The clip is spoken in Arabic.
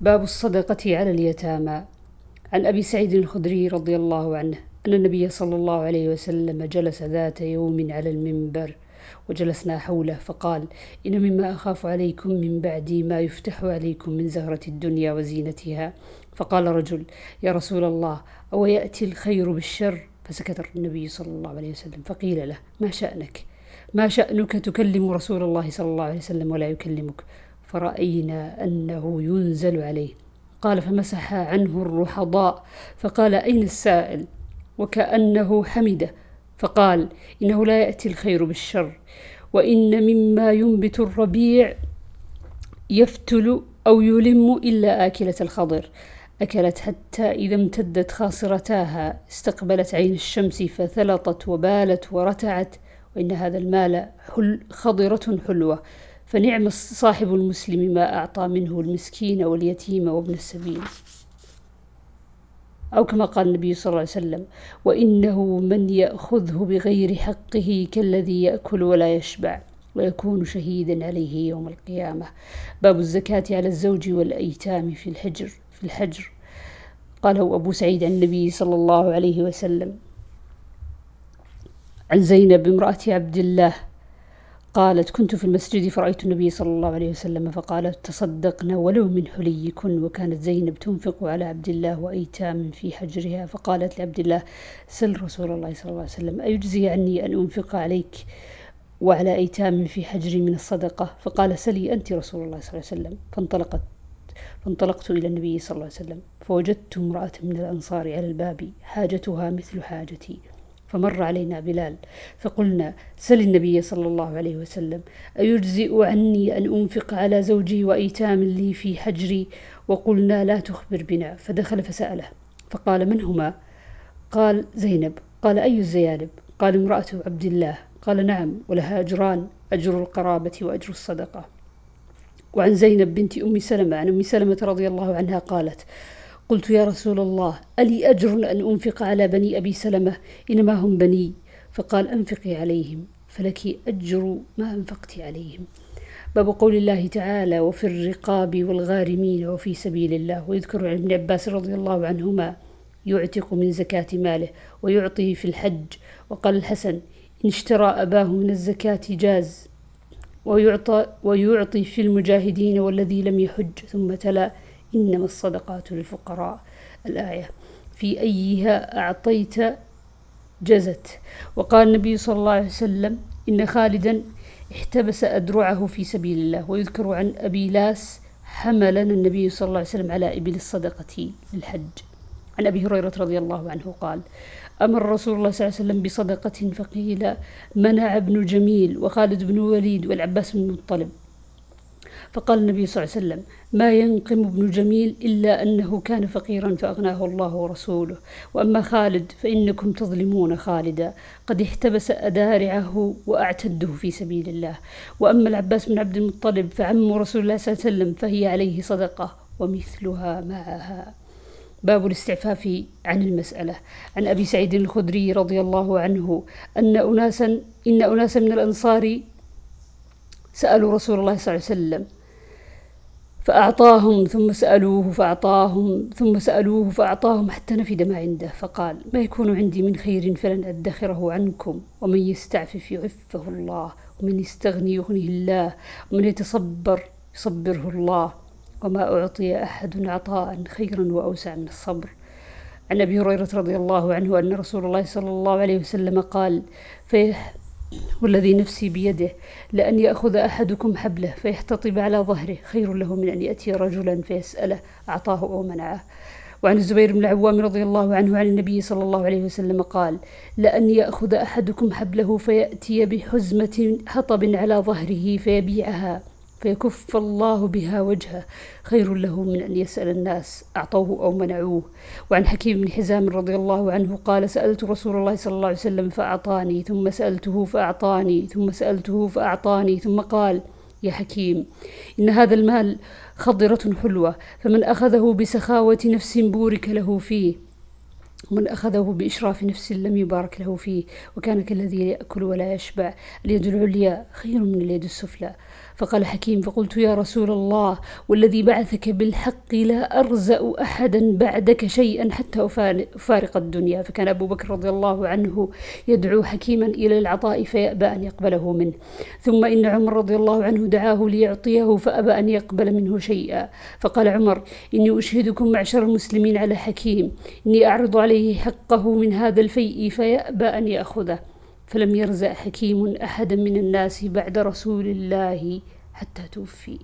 باب الصدقة على اليتامى. عن أبي سعيد الخدري رضي الله عنه أن النبي صلى الله عليه وسلم جلس ذات يوم على المنبر وجلسنا حوله فقال إن مما أخاف عليكم من بعدي ما يفتح عليكم من زهرة الدنيا وزينتها فقال رجل يا رسول الله أو يأتي الخير بالشر؟ فسكت النبي صلى الله عليه وسلم فقيل له ما شأنك؟ ما شأنك تكلم رسول الله صلى الله عليه وسلم ولا يكلمك؟ فرأينا أنه ينزل عليه. قال فمسح عنه الرحضاء فقال أين السائل؟ وكأنه حمده. فقال إنه لا يأتي الخير بالشر وإن مما ينبت الربيع يفتل أو يلم إلا آكلة الخضر. أكلت حتى إذا امتدت خاصرتاها استقبلت عين الشمس فثلطت وبالت ورتعت. وإن هذا المال حل خضرة حلوة. فنعم صاحب المسلم ما أعطى منه المسكين واليتيم وابن السبيل. أو كما قال النبي صلى الله عليه وسلم وإنه من يأخذه بغير حقه كالذي يأكل ولا يشبع ويكون شهيدا عليه يوم القيامة. باب الزكاة على الزوج والأيتام في الحجر في الحجر. قاله أبو سعيد عن النبي صلى الله عليه وسلم عن زينب امرأة عبد الله قالت كنت في المسجد فرأيت النبي صلى الله عليه وسلم فقالت تصدقنا ولو من حليكن وكانت زينب تنفق على عبد الله وأيتام في حجرها. فقالت لعبد الله سل رسول الله صلى الله عليه وسلم أيجزي عني أن أنفق عليك وعلى أيتام في حجري من الصدقة. فقال سلي أنت رسول الله صلى الله عليه وسلم. فانطلقت فانطلقت إلى النبي صلى الله عليه وسلم فوجدت امرأة من الأنصار على الباب حاجتها مثل حاجتي. فمر علينا بلال فقلنا سل النبي صلى الله عليه وسلم أيجزئ عني أن أنفق على زوجي وأيتام لي في حجري؟ وقلنا لا تخبر بنا. فدخل فسأله. فقال من هما؟ قال زينب. قال أي الزيانب؟ قال امرأة عبد الله. قال نعم ولها أجران أجر القرابة وأجر الصدقة. وعن زينب بنت أم سلمة عن أم سلمة رضي الله عنها قالت قلت يا رسول الله ألي أجر أن أنفق على بني أبي سلمة؟ إنما هم بني. فقال أنفقي عليهم فلك أجر ما أنفقت عليهم. باب قول الله تعالى وفي الرقاب والغارمين وفي سبيل الله ويذكر عن ابن عباس رضي الله عنهما يعتق من زكاة ماله ويعطي في الحج وقال الحسن إن اشترى أباه من الزكاة جاز ويعطى ويعطي في المجاهدين والذي لم يحج ثم تلا إنما الصدقات للفقراء. الآية في أيها أعطيت جزت وقال النبي صلى الله عليه وسلم إن خالدا احتبس أدرعه في سبيل الله ويذكر عن أبي لاس حملنا النبي صلى الله عليه وسلم على إبل الصدقة للحج. عن أبي هريرة رضي الله عنه قال أمر رسول الله صلى الله عليه وسلم بصدقة فقيل منع ابن جميل وخالد بن وليد والعباس بن المطلب فقال النبي صلى الله عليه وسلم ما ينقم ابن جميل إلا أنه كان فقيرا فأغناه الله ورسوله. وأما خالد فإنكم تظلمون خالدا. قد احتبس أدارعه وأعتده في سبيل الله. وأما العباس بن عبد المطلب فعم رسول الله صلى الله عليه وسلم فهي عليه صدقة ومثلها معها. باب الاستعفاف عن المسألة. عن أبي سعيد الخدري رضي الله عنه أن أناسا إن أناسا من الأنصار سألوا رسول الله صلى الله عليه وسلم فأعطاهم ثم سألوه فأعطاهم ثم سألوه فأعطاهم حتى نفد ما عنده فقال ما يكون عندي من خير فلن أدخره عنكم ومن يستعفف يعفه الله ومن يستغني يغنيه الله ومن يتصبر يصبره الله وما أعطي أحد عطاء خيرا وأوسع من الصبر. عن أبي هريرة رضي الله عنه أن رسول الله صلى الله عليه وسلم قال والذي نفسي بيده لأن يأخذ أحدكم حبله فيحتطب على ظهره. خير له من أن يأتي رجلا فيسأله. أعطاه أو منعه. وعن الزبير بن العوام رضي الله عنه عن النبي صلى الله عليه وسلم قال لأن يأخذ أحدكم حبله فيأتي بحزمة حطب على ظهره فيبيعها. فيكف الله بها وجهه. خير له من أن يسأل الناس. أعطوه أو منعوه. وعن حكيم بن حزام رضي الله عنه قال سألت رسول الله صلى الله عليه وسلم فأعطاني ثم سألته فأعطاني ثم سألته فأعطاني ثم قال يا حكيم إن هذا المال خضرة حلوة فمن أخذه بسخاوة نفس بورك له فيه ومن أخذه بإشراف نفس لم يبارك له فيه وكان كالذي يأكل ولا يشبع. اليد العليا خير من اليد السفلى. فقال حكيم فقلت يا رسول الله والذي بعثك بالحق لا أرزأ أحدا بعدك شيئا حتى أفارق الدنيا. فكان أبو بكر رضي الله عنه يدعو حكيما إلى العطاء فيأبى أن يقبله منه. ثم إن عمر رضي الله عنه دعاه ليعطيه فأبى أن يقبل منه شيئا. فقال عمر إني أشهدكم معشر المسلمين على حكيم. إني أعرض عليه حقه من هذا الفيء فيأبى أن يأخذه. فلم يرزع حكيم أحدا من الناس بعد رسول الله حتى توفي.